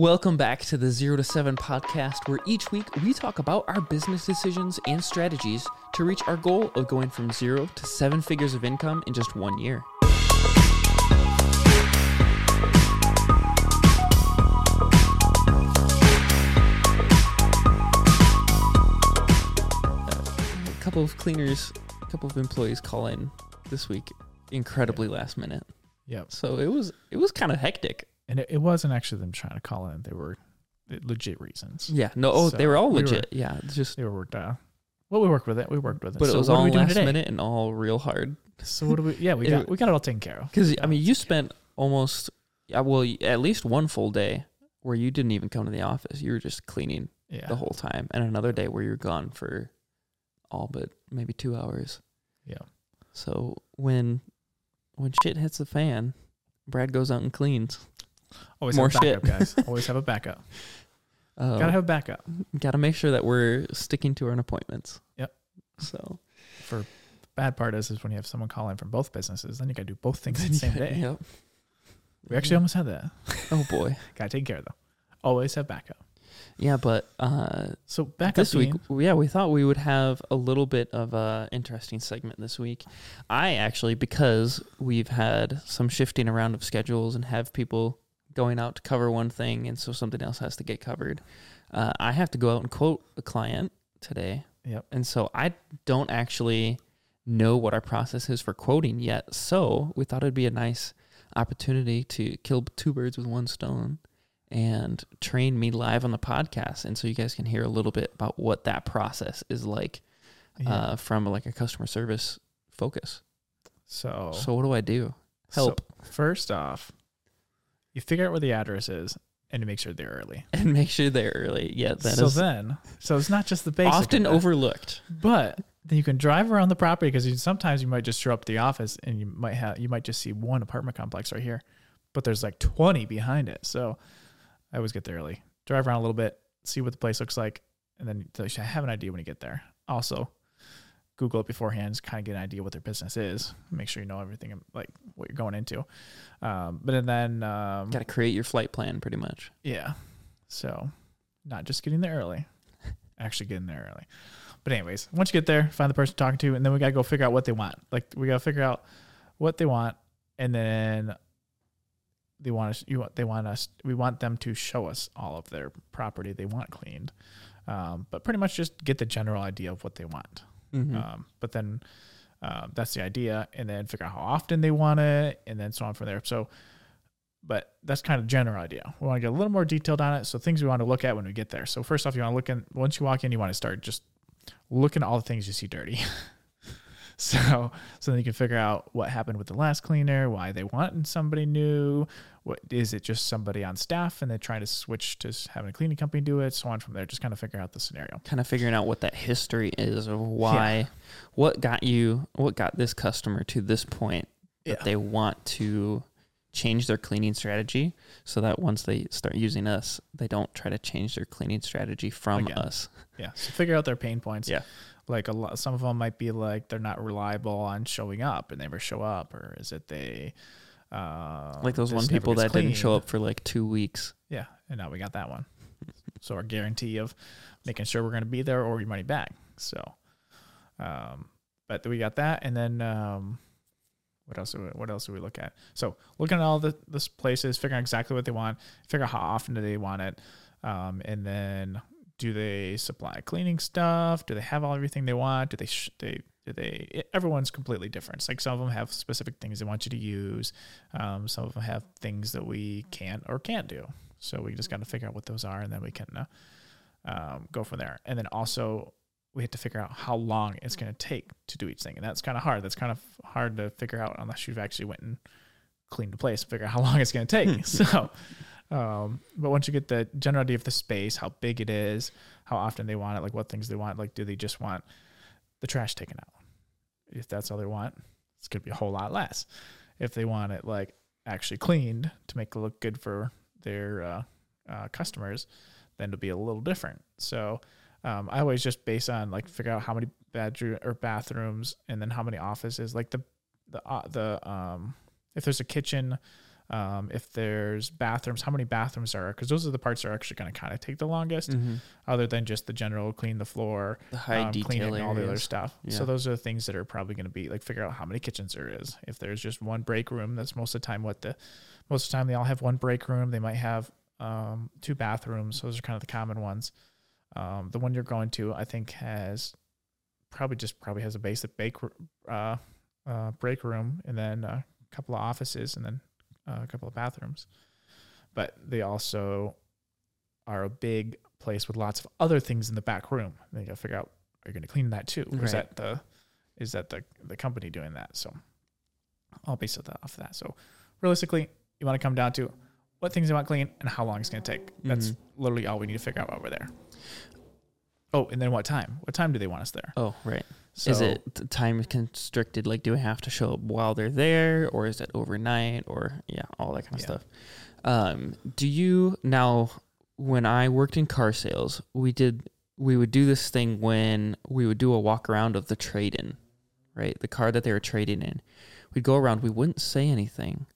Welcome back to the Zero to Seven podcast, where each week we talk about our business decisions and strategies to reach our goal of going from zero to seven figures of income in just one year. A couple of cleaners, a couple of employees call in this week, incredibly last minute. Yep. So it was it was kind of hectic. And it, it wasn't actually them trying to call in. They were legit reasons. Yeah, no, oh, they were all we were- legit. yeah, it's just They were worked out. Well, we worked with it. We worked with it. but it was all last minute and all real hard. So what do we? Yeah, we It- got we got it all taken care of. Because I mean, you spent almost, yeah, well, at least one full day where you didn't even come to the office. You were just cleaning Yeah. the whole time, and another day where you're gone for all but maybe two hours. Yeah. So when when shit hits the fan, Brad goes out and cleans. Always more have a backup, shit. guys. Always have a backup. Uh, Gotta have a backup. gotta make sure that we're sticking to our appointments. Yep. So For bad part is is when you have someone call in from both businesses, then you gotta do both things the same day. Yep. We actually almost had that. Oh boy. Gotta take care of though. Always have backup. Yeah, but uh, So backup this week, being- yeah, we thought we would have a little bit of a interesting segment this week. I actually, because we've had some shifting around of schedules and have people going out to cover one thing, and so something else has to get covered. Uh, I have to go out and quote a client today, Yep. and so I don't actually know what our process is for quoting yet. So we thought it'd be a nice opportunity to kill two birds with one stone and train me live on the podcast and so you guys can hear a little bit about what that process is like Yeah. uh, from like a customer service focus so so what do i do help so first off, you figure out where the address is and you make sure they're early. and make sure they're early yeah that is so then, so it's not just the basic. often overlooked but then you can drive around the property because you, sometimes you might just show up the office and you might have you might just see one apartment complex right here, but there's like 20 behind it. So I always get there early, drive around a little bit, see what the place looks like, and then you should have an idea when you get there. Also, Google it beforehand, kind of get an idea what their business is. Make sure you know everything like what you're going into. Um, but then um, got to create your flight plan pretty much yeah. So, not just getting there early, actually getting there early. But anyways, once you get there, find the person you're talking to, and then we gotta go figure out what they want. Like we gotta figure out what they want, and then they want us. You want they want us. We want them to show us all of their property they want cleaned. Um, but pretty much just get the general idea of what they want. Mhm. Um, but then um, that's the idea, and then figure out how often they want it, and then so on from there. So, but that's kind of general idea. We want to get a little more detailed on it. So things we want to look at when we get there. So first off, you want to look in. Once you walk in, you want to start just looking at all the things you see dirty. so so then you can figure out what happened with the last cleaner, why they want somebody new. What is it? Just somebody on staff, and they're trying to switch to having a cleaning company do it. So on from there, just kind of figure out the scenario. kind of figuring out what that history is of why what got you what got this customer to this point that Yeah. they want to change their cleaning strategy so that once they start using us they don't try to change their cleaning strategy from Again. us Yeah. So figure out their pain points. Yeah. Like a lot, some of them might be like they're not reliable on showing up and they never show up, or is it they uh, like those one people that didn't show up for like two weeks Yeah, and now we got that one. so our guarantee of making sure we're going to be there or your money back. So, um, but we got that, and then um, what else? Do we, what else do we look at? So looking at all the this places, figuring out exactly what they want, figure out how often do they want it, um, and then do they supply cleaning stuff? Do they have all everything they want? Do they sh- they do they? It, everyone's completely different. It's like some of them have specific things they want you to use. Um, some of them have things that we can't or can't do. So we just got to figure out what those are, and then we can uh, um, go from there. And then also we have to figure out how long it's going to take to do each thing, and that's kind of hard. That's kind of hard to figure out unless you've actually went and cleaned the place, figure out how long it's going to take. so, um, but once you get the general idea of the space, how big it is, how often they want it, like what things they want, like do they just want the trash taken out? If that's all they want, it's going to be a whole lot less. If they want it like actually cleaned to make it look good for their uh, uh, customers, then it'll be a little different. So um, I always just base on like figure out how many bedroom or bathrooms and then how many offices. Like the the uh, the um if there's a kitchen, Um, if there's bathrooms, how many bathrooms there are? Because those are the parts that are actually going to kind of take the longest, Mm-hmm. other than just the general clean the floor, The high um, clean it and all the other stuff. Yeah. So those are the things that are probably going to be like figure out how many kitchens there is. If there's just one break room, that's most of the time what the most of the time they all have one break room. They might have um, two bathrooms. Those are kind of the common ones. Um, the one you're going to, I think, has probably just probably has a basic bake uh, uh, break room and then a couple of offices and then uh, a couple of bathrooms. But they also are a big place with lots of other things in the back room. They got to figure out are you going to clean that too? Or is that the is that the the company doing that? So I'll base it off of that. So realistically, you want to come down to what things you want clean and how long it's going to take. That's Mhm. literally all we need to figure out while we're there. Oh, and then what time? What time do they want us there? Oh, right. So, is it time constricted? Like, do we have to show up while they're there, or is it overnight, or yeah, all that kind of Yeah. stuff? Um, do you now? When I worked in car sales, we did we would do this thing when we would do a walk around of the trade in, right? The car that they were trading in. We'd go around. We wouldn't say anything,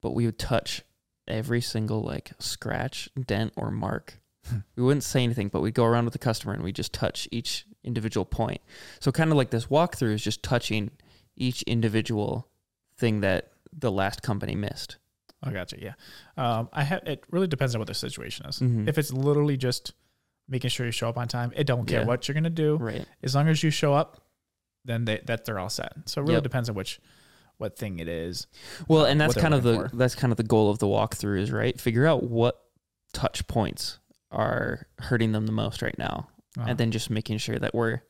but we would touch every single like scratch, dent, or mark. We wouldn't say anything, but we'd go around with the customer and we just touch each individual point. So kind of like this walkthrough is just touching each individual thing that the last company missed. I gotcha. Yeah. Um, I have. It really depends on what the situation is. Mhm. If it's literally just making sure you show up on time, it don't care Yeah. what you're gonna do. Right. As long as you show up, then they, that they're all set. So it really Yep. depends on which what thing it is. Well, and that's kind of the for. that's kind of the goal of the walkthrough is right. Figure out what touch points are hurting them the most right now, Uh, and then just making sure that we're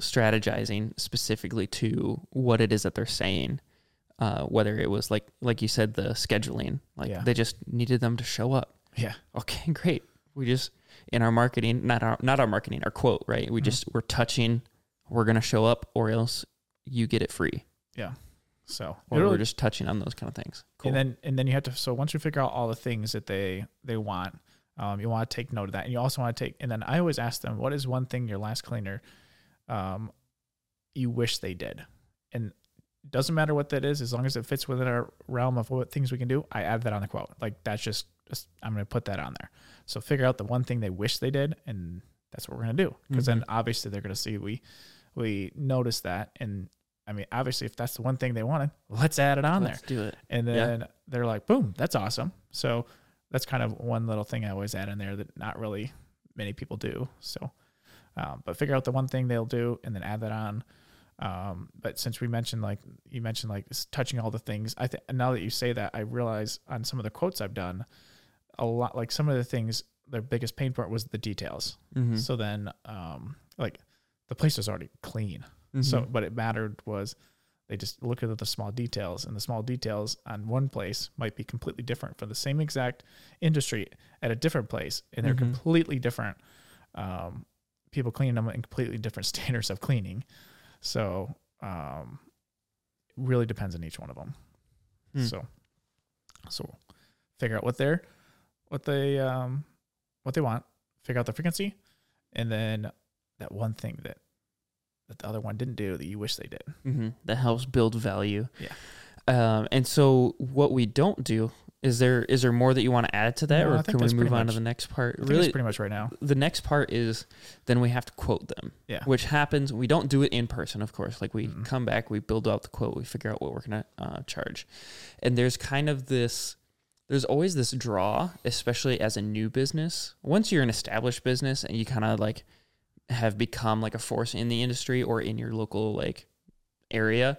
strategizing specifically to what it is that they're saying. Uh, whether it was like like you said the scheduling, like Yeah. they just needed them to show up. yeah. Okay, great. We just in our marketing, not our not our marketing, our quote, right? We Mhm. just we're touching. We're gonna show up, or else you get it free, Yeah. So or we're just touching on those kind of things. Cool. And then and then you have to so once you figure out all the things that they they want, um, you want to take note of that, and you also want to take. And then I always ask them, what is one thing your last cleaner, um, you wish they did, and it doesn't matter what that is, as long as it fits within our realm of what things we can do. I add that on the quote. Like that's just, just I'm going to put that on there. So figure out the one thing they wish they did, and that's what we're going to do. Because then obviously they're going to see we we notice that, and I mean obviously if that's the one thing they wanted, let's add it on there. Let's do it. And Yeah. then they're like, boom, that's awesome. So that's kind of one little thing I always add in there that not really many people do. So, um, but figure out the one thing they'll do and then add that on. Um, but since we mentioned like you mentioned like touching all the things, I think now that you say that, I realize on some of the quotes I've done, a lot like some of the things, their biggest pain point was the details. Mhm. So then, um, like the place was already clean. So, Mhm. what it mattered was they just look at the small details, and the small details on one place might be completely different for the same exact industry at a different place, and they're Mhm. completely different. Um, people cleaning them in completely different standards of cleaning. So, um, really depends on each one of them. Hmm. So, so figure out what they're, what they, um, what they want. Figure out the frequency, and then that one thing that that the other one didn't do that you wish they did. hmm that helps build value. Yeah. Um, and so what we don't do is there is there more that you want to add to that, No, or can we move on to the next part? Really, pretty much right now. the next part is then we have to quote them. Yeah. Which happens. We don't do it in person, of course. Like we Mm-mm. come back, we build out the quote, we figure out what we're gonna uh, charge, and there's kind of this. There's always this draw, especially as a new business. Once you're an established business and you kind of like have become like a force in the industry or in your local like area,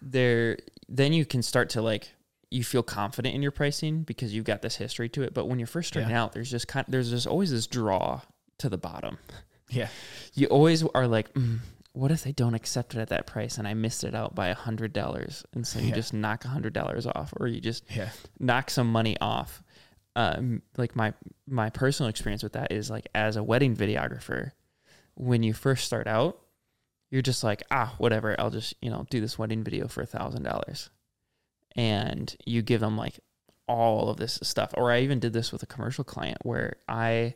there then you can start to like you feel confident in your pricing because you've got this history to it. But when you're first starting Yeah. out, there's just kind of, there's just always this draw to the bottom. Yeah. You always are like, mm, what if they don't accept it at that price and I missed it out by a hundred dollars? And so you Yeah. just knock a hundred dollars off, or you just Yeah. knock some money off. Um, like my my personal experience with that is like as a wedding videographer, when you first start out, you're just like ah whatever, I'll just you know do this wedding video for a thousand dollars, and you give them like all of this stuff. Or I even did this with a commercial client where I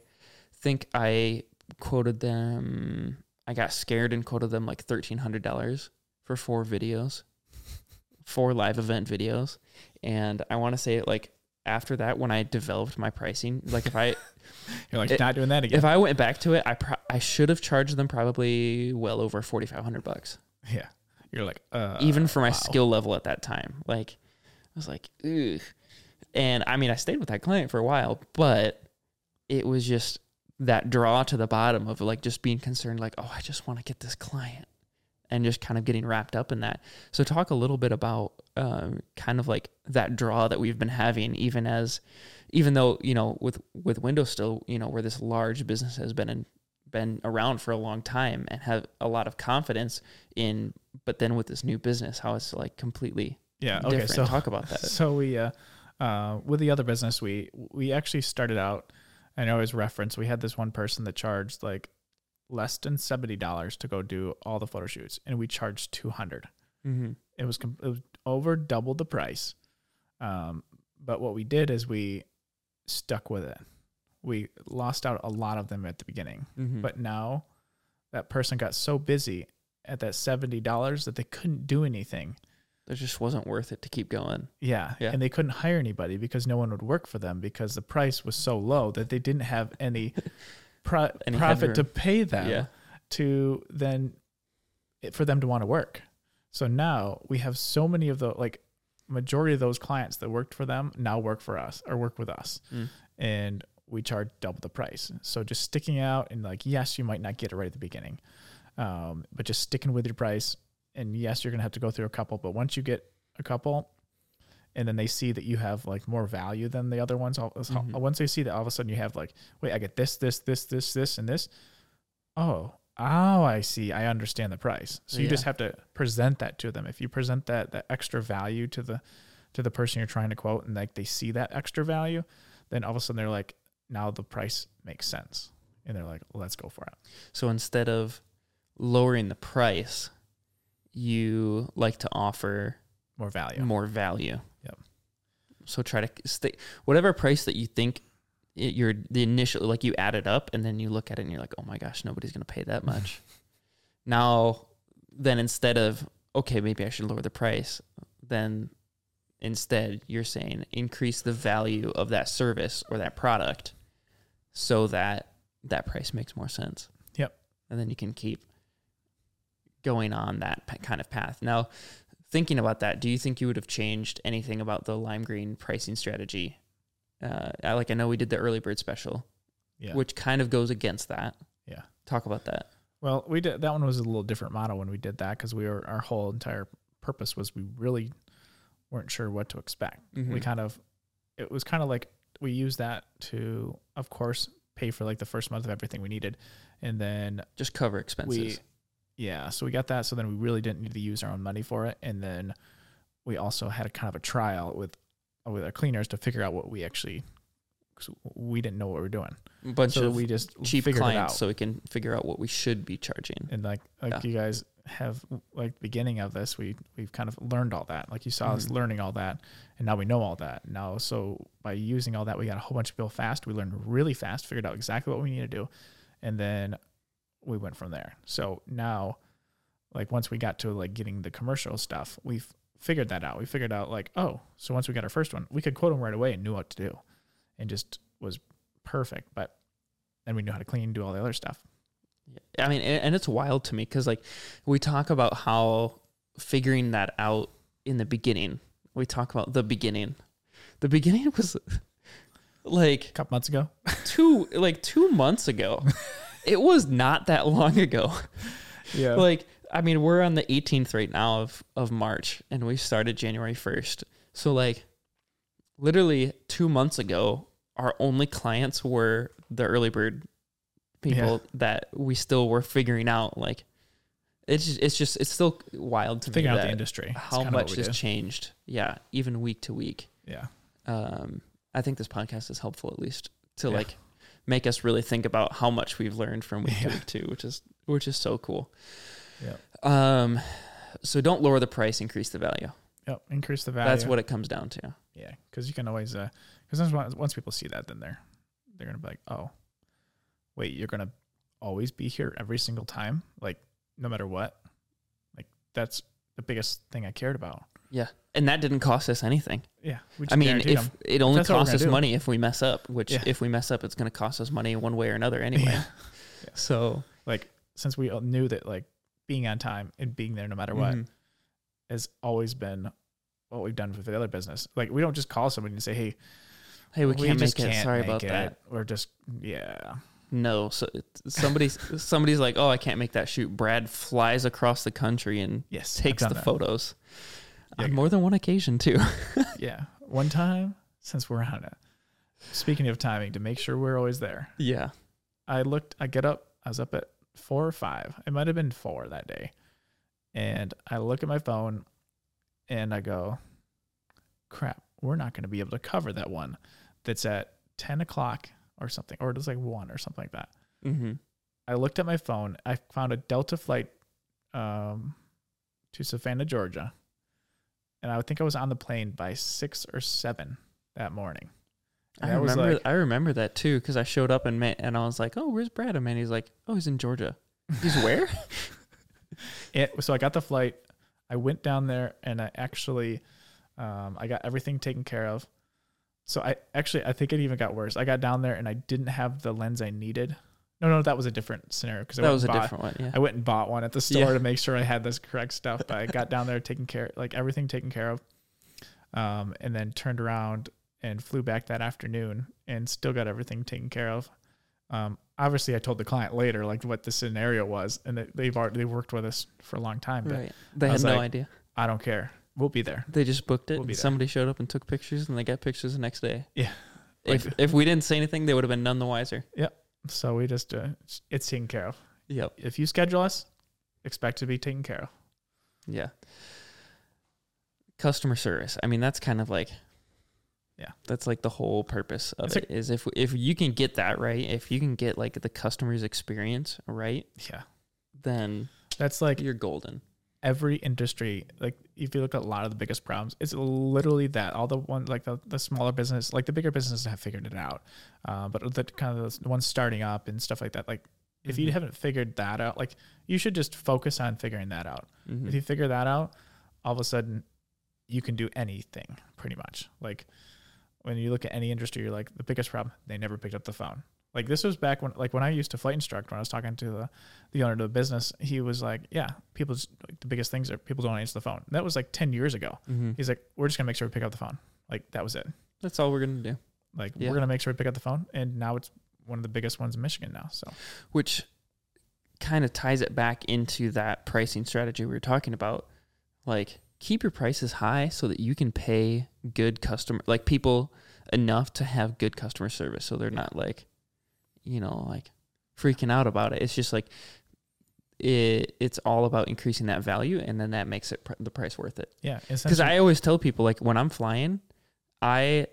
think I quoted them. I got scared and quoted them like thirteen hundred dollars for four videos four live event videos, and I want to say it like after that when I developed my pricing, like if I You're like It- not doing that again. if I went back to it, I pro- I should have charged them probably well over forty five hundred bucks, yeah. You're like uh even for my wow. skill level at that time. Like I was like, ugh. And I mean, I stayed with that client for a while, but it was just that draw to the bottom of like just being concerned, like, oh, I just want to get this client, and just kind of getting wrapped up in that. So talk a little bit about um, kind of like that draw that we've been having, even as, even though you know with with Windows still, you know, where this large business has been in, been around for a long time and have a lot of confidence in, but then with this new business, how it's like completely Yeah. Okay. different. So talk about that. So we, uh, uh, with the other business, we we actually started out. I always reference we had this one person that charged like less than seventy dollars to go do all the photo shoots, and we charged two hundred. Mm-hmm. It was com- it was over double the price. Um, but what we did is we stuck with it. We lost out a lot of them at the beginning, Mm-hmm. but now that person got so busy at that seventy dollars that they couldn't do anything. it just wasn't worth it to keep going. Yeah. Yeah. And they couldn't hire anybody because no one would work for them because the price was so low that they didn't have any, pro- profit to pay them Yeah. to then for them to want to work. So now we have so many of the like majority of those clients that worked for them now work for us or work with us. Mm. And we charge double the price. So just sticking out and like, yes, you might not get it right at the beginning. Um, but just sticking with your price. And yes, you're gonna have to go through a couple, but once you get a couple and then they see that you have like more value than the other ones, Mhm. once they see that all of a sudden you have like, wait, I get this, this, this, this, this, and this. Oh, oh, I see. I understand the price. So you just have to present that to them. If you present that that extra value to the to the person you're trying to quote, and like they see that extra value, then all of a sudden they're like, now the price makes sense, and they're like, let's go for it. So instead of lowering the price, you like to offer More value. more value. So try to stay whatever price that you think it, you're the initial like you add it up and then you look at it and you're like, oh my gosh, nobody's gonna pay that much. now, then instead of okay, maybe I should lower the price, then instead you're saying increase the value of that service or that product so that that price makes more sense. Yep. And then you can keep going on that kind of path. Now, thinking about that, do you think you would have changed anything about the lime green pricing strategy? Uh, I- like I know we did the early bird special, Yeah. which kind of goes against that. Yeah. Talk about that. Well, we did that one was a little different model when we did that because we were our whole entire purpose was we really weren't sure what to expect. We Mhm. kind of it was kind of like we used that to, of course, pay for like the first month of everything we needed, and then Just cover expenses. we yeah so we got that so then we really didn't need to use our own money for it and then we also had a kind of a trial with with our cleaners to figure out what we actually 'cause we didn't know what we were doing a bunch so of we just cheap clients out so we can figure out what we should be charging. and like like Yeah. you guys have like beginning of this we we've kind of learned all that like you saw us Mhm. learning all that and now we know all that now so by using all that we got a whole bunch of bill fast we learned really fast figured out exactly what we need to do and then we went from there so now like once we got to like getting the commercial stuff we've figured that out we figured out like oh so once we got our first one we could quote them right away and knew what to do and just was perfect but then we knew how to clean and do all the other stuff Yeah, I mean, and, and it's wild to me because like we talk about how figuring that out in the beginning. We talk about the beginning. The beginning was like a couple months ago two like two months ago. it was not that long ago. yeah Like I mean, we're on the 18th right now of of March, and we started January 1st. So like, literally two months ago, our only clients were the early bird people Yeah. that we still were figuring out. Like, it's just, it's just it's still wild to figure out the industry. How much has do. changed. Yeah, even week to week. Yeah. Um, I think this podcast is helpful at least to Yeah. like make us really think about how much we've learned from week Yeah. to week too, which is which is so cool. Yeah. Um, so don't lower the price, increase the value. Yep. Increase the value. That's what it comes down to. Yeah, because you can always because once once people see that, then they're they're gonna be like, oh, wait, you're gonna always be here every single time, like no matter what. Like that's the biggest thing I cared about. Yeah. And that didn't cost us anything. Yeah, we I mean, if if 'em. it only That's costs us do. money if we mess up, which Yeah. if we mess up, it's going to cost us money one way or another anyway. Yeah. So like since we all knew that like being on time and being there no matter what mhm. has always been what we've done with the other business. Like we don't just call somebody and say, "Hey, hey, we can't just make it. can't Sorry make about it." that. We're just yeah, No, so somebody's somebody's like, oh, I can't make that shoot. Brad flies across the country and yes, takes the that. photos. On more than one occasion too. Yeah, one time since we're on it. Speaking of timing, to make sure we're always there, yeah. I looked. I get up. I was up at four or five. It might have been four that day, and I look at my phone, and I go, "Crap, we're not going to be able to cover that one that's at ten o'clock or something, or it's like one or something like that." Mm-hmm. I looked at my phone. I found a Delta flight um, to Savannah, Georgia, and I think I was on the plane by six or seven that morning. And I was remember. like- I remember that too because I showed up and met, and I was like, "Oh, where's Brad?" And he's like, "Oh, he's in Georgia." He's where? it so I got the flight. I went down there and I actually um, I got everything taken care of. So I actually I think it even got worse. I got down there and I didn't have the lens I needed. No, no, that was a different scenario because that was a different one. Yeah. I went and bought one at the store Yeah. to make sure I had this correct stuff. But I got down there taken care like everything taken care of. Um, and then turned around and flew back that afternoon and still got everything taken care of. Um, obviously I told the client later like what the scenario was and that they've already they worked with us for a long time, but Right. They I had no like- idea. I don't care. We'll be there. They just booked it. We'll and somebody showed up and took pictures, and they got pictures the next day. Yeah. If Like- if we didn't say anything, they would have been none the wiser. So we just uh, it's- it's taken care of. Yep. If you schedule us, expect to be taken care of. Yeah. Customer service. I mean, that's kind of like Yeah. That's like the whole purpose of It's it is if if you can get that right, if you can get like the customer's experience right, Yeah. then That's like you're golden. Every industry. Like if you look at a lot of the biggest problems, it's literally that. All the ones like the, the smaller business, like the bigger businesses have figured it out. Uh, but the kind of the ones starting up and stuff like that, like if you Mhm. haven't figured that out, like you should just focus on figuring that out. Mhm. If you figure that out, all of a sudden you can do anything pretty much. Like when you look at any industry, you're like the biggest problem, they never picked up the phone. Like this was back when like when I used to flight instruct, when I was talking to the, the owner of the business, he was like, Yeah, people's like, the biggest things are people don't answer the phone. That was like ten years ago. Mhm. He's like, We're just gonna make sure we pick up the phone. Like that was it. That's all we're gonna do. Like Yeah. we're gonna make sure we pick up the phone. And now it's one of the biggest ones in Michigan now. So Which kind of ties it back into that pricing strategy we were talking about. Like keep your prices high so that you can pay good customer like people enough to have good customer service so they're not like you know like freaking out about it. It's just like it it's all about increasing that value and then that makes it pr- the price worth it. Yeah, because i always tell people like when i'm flying i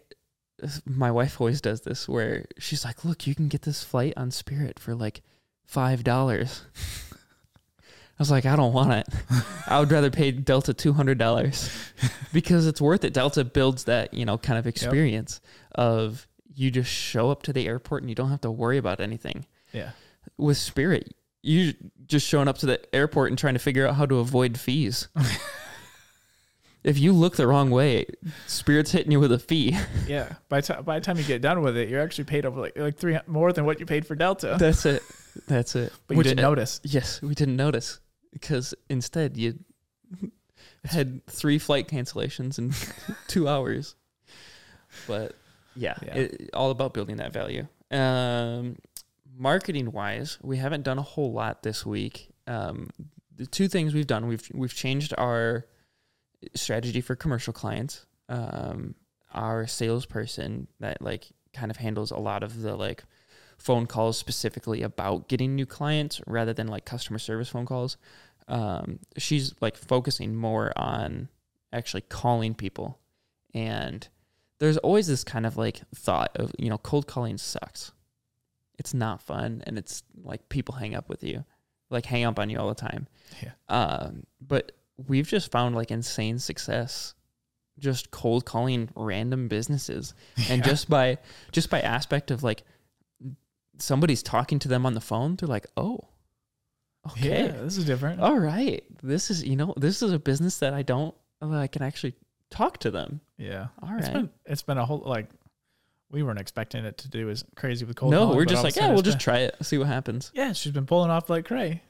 my wife always does this where she's like look you can get this flight on spirit for like five dollars. I was like i don't want it. I would rather pay delta $200 because it's worth it. Delta builds that you know kind of experience of you just show up to the airport and you don't have to worry about anything yeah. with spirit you just showing up to the airport and trying to figure out how to avoid fees if you look the wrong way spirit's hitting you with a fee Yeah. By the time by the time you get done with it, you're actually paid over like like three more than what you paid for Delta. that's it that's it but you didn't uh, notice. yes we didn't notice because instead you had three flight cancellations in two hours but yeah, Yeah. It, all about building that value. Um marketing wise we haven't done a whole lot this week. Um the two things we've done we've we've changed our strategy for commercial clients. Um our salesperson that like kind of handles a lot of the like phone calls specifically about getting new clients rather than like customer service phone calls. Um she's like focusing more on actually calling people and there's always this kind of like thought of you know cold calling sucks it's not fun and it's like people hang up with you like hang up on you all the time Yeah. um but we've just found like insane success just cold calling random businesses and Yeah. just by just by aspect of like somebody's talking to them on the phone they're like oh okay Yeah, this is different. all right this is you know this is a business that i don't I can actually talk to them. Yeah. All It's right. been it's been a whole like we weren't expecting it to do as crazy with cold. no, we're just all of a like, yeah, we'll just been- try it, see what happens. Yeah, she's been pulling off like cray.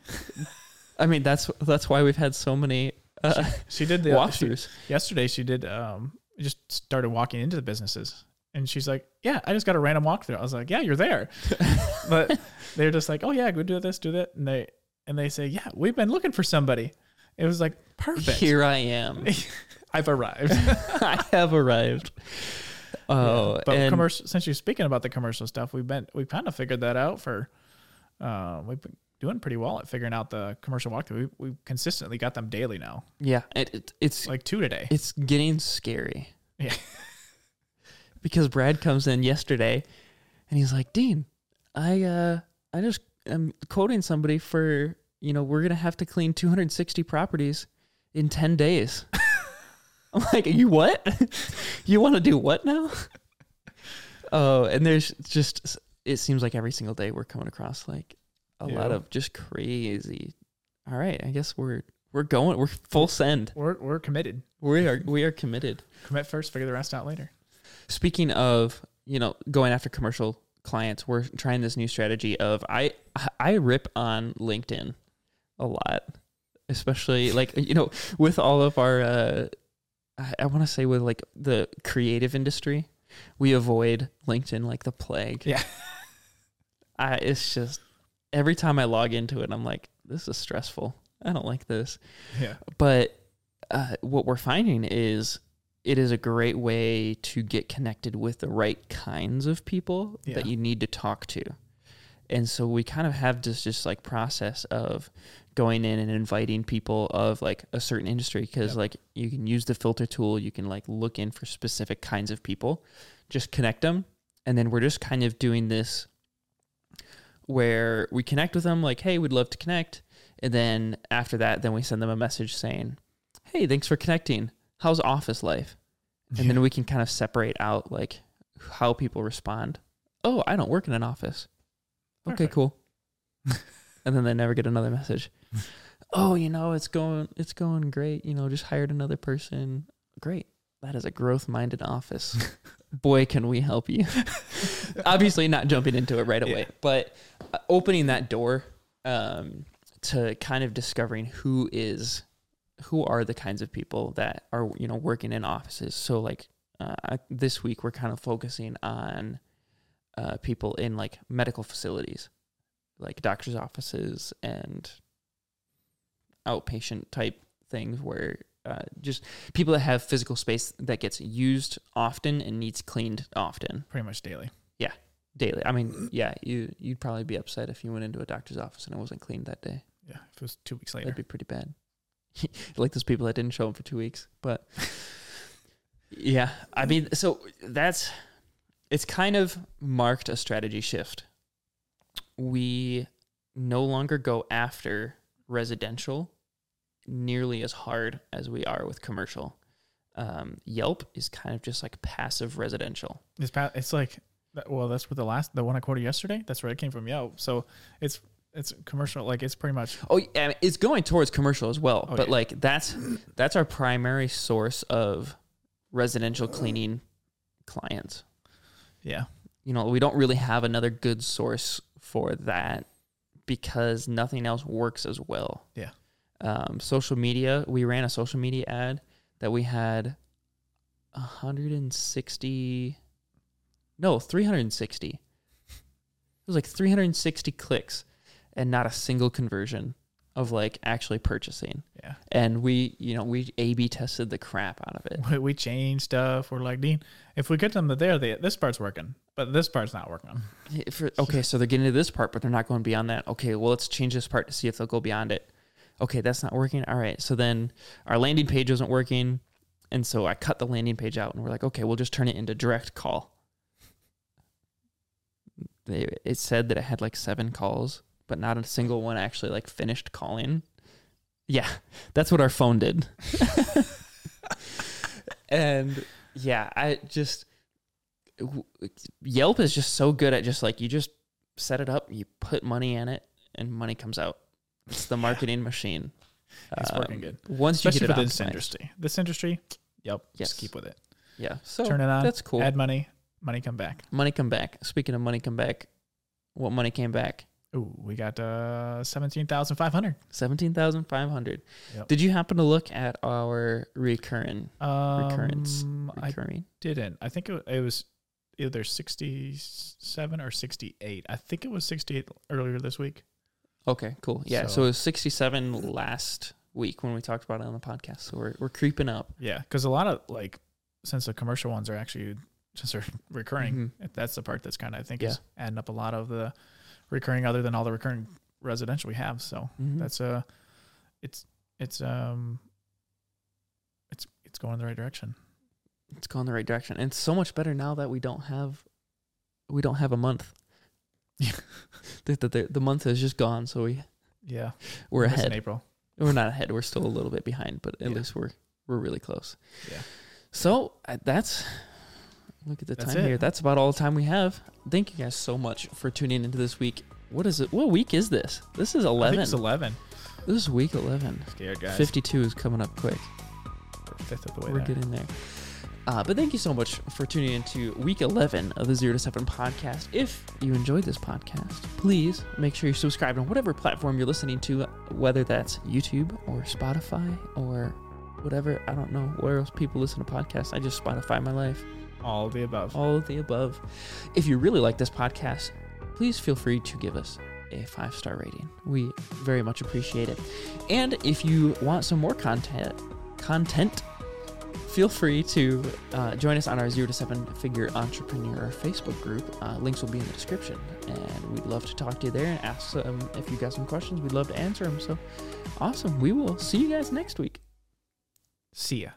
I mean, that's that's why we've had so many uh, She did the she, walkthroughs. yesterday. She did um just started walking into the businesses, and she's like, "Yeah, I just got a random walkthrough." I was like, "Yeah, you're there," but they're just like, "Oh yeah, go do this, do that," and they and they say, "Yeah, we've been looking for somebody." It was like perfect. Here I am. I've arrived. I have arrived. Oh, Yeah. but and commercial. Since you're speaking about the commercial stuff, we've been we've kind of figured that out for. Uh, we've been doing pretty well at figuring out the commercial walkthrough. We we consistently got them daily now, yeah, it, it, it's like two today. it's getting scary. Yeah. because Brad comes in yesterday, and he's like, "Dean, I uh, I just am quoting somebody for you know we're gonna have to clean 260 properties in 10 days." I'm like, "You what? you want to do what now?" Oh, and there's just it seems like every single day we're coming across like a lot of just crazy. All right, I guess we're we're going. We're full send. We're we're committed. We are we are committed. Commit first, figure the rest out later. Speaking of, you know, going after commercial clients, we're trying this new strategy of I I rip on LinkedIn a lot, especially like you know with all of our uh, I, I want to say with like the creative industry, we avoid LinkedIn like the plague. Yeah. I it's just every time I log into it, I'm like, this is stressful. I don't like this Yeah. but uh, what we're finding is it is a great way to get connected with the right kinds of people Yeah. that you need to talk to and so we kind of have this just like process of going in and inviting people of like a certain industry because Yep. like you can use the filter tool you can like look in for specific kinds of people just connect them and then we're just kind of doing this where we connect with them like hey we'd love to connect and then after that then we send them a message saying hey thanks for connecting. How's office life? And then we can kind of separate out like how people respond. Oh i don't work in an office okay Perfect. cool. And then they never get another message. Oh you know it's going it's going great. You know just hired another person. Great. That is a growth minded office. Boy can we help you. Obviously not jumping into it right away Yeah. but uh, opening that door um, to kind of discovering who is who are the kinds of people that are you know working in offices. So like uh, I- this week we're kind of focusing on uh, people in like medical facilities like doctors offices and outpatient type things where uh, just people that have physical space that gets used often and needs cleaned often Pretty much daily. Yeah, daily. I mean, yeah, you you'd probably be upset if you went into a doctor's office and it wasn't cleaned that day. Yeah. If it was two weeks later. That'd be pretty bad. like those people that didn't show up for two weeks. But yeah, I mean, so that's it's kind of marked a strategy shift. We no longer go after residential nearly as hard as we are with commercial. Um, Yelp is kind of just like passive residential. It's pa- it's like well, that's what the last the one I quoted yesterday. That's where it came from. Yelp. So it's it's commercial. Like it's pretty much Oh, mean, it's going towards commercial as well, Oh, but yeah. like that's that's our primary source of residential cleaning clients. Yeah. You know, we don't really have another good source for that because nothing else works as well. Yeah. Um, social media, we ran a social media ad that we had 160 no, 360. It was like 360 clicks and not a single conversion of like actually purchasing. Yeah. And we, you know, we A B tested the crap out of it. We, we change stuff. We're like Dean. If we get them to there, they, this part's working, but this part's not working. It- okay, so they're getting to this part, but they're not going beyond that. Okay, well, let's change this part to see if they'll go beyond it. Okay, that's not working. All right, so then our landing page wasn't working. And so I cut the landing page out and we're like, okay, we'll just turn it into direct call. They, it said that it had like seven calls, but not a single one actually like finished calling. Yeah, that's what our phone did. and yeah, I just Yelp is just so good at just like you just set it up, you put money in it, and money comes out. It's the marketing machine. It's Um, working good, Once you especially get for it this optimized. industry. This industry, yep, Yes. just keep with it. Yeah. So Turn it on. that's cool. Add money, money come back. money come back. Speaking of money come back, what money came back? Ooh, we got uh seventeen thousand five hundred. Seventeen thousand five hundred. Yep. Did you happen to look at our Recurrence. Um, I recurring? didn't. I think it, it was either sixty-seven or sixty-eight. I think it was sixty-eight earlier this week. Okay, cool. Yeah, so, So- it was sixty seven last week when we talked about it on the podcast. So we're we're creeping up. Yeah, because a lot of like since the commercial ones are actually just are recurring. Mhm. That's the part that's kind of I think Yeah. is adding up a lot of the recurring, other than all the recurring residential we have. So Mhm. that's uh it's it's um it's it's going in the right direction. it's going the right direction, and it's so much better now that we don't have we don't have a month. Yeah. the, the, the, month is just gone, so we Yeah, we're ahead. April. We're not ahead. We're still a little bit behind, but at Yeah. least we're we're really close. Yeah. So uh, that's look at the That's time it. here. That's about all the time we have. Thank you guys so much for tuning into this week. What is it? What week is this? This is I think eleven. it's eleven. This is week eleven. Scared guys. Fifty two is coming up quick. Fifth of the way We're there. getting there. Uh, but thank you so much for tuning into week 11 of the Zero to Seven podcast. If you enjoyed this podcast, please make sure you're subscribed on whatever platform you're listening to, whether that's YouTube or Spotify or whatever. I don't know where else people listen to podcasts. I just Spotify my life. All of the above. All of the above. If you really like this podcast, please feel free to give us a five star rating. We very much appreciate it. And if you want some more content, content, feel free to uh, join us on our zero to seven figure entrepreneur Facebook group. Uh, links will be in the description, and we'd love to talk to you there and ask um, if you got some questions. We'd love to answer them. So, awesome! We will see you guys next week. See ya.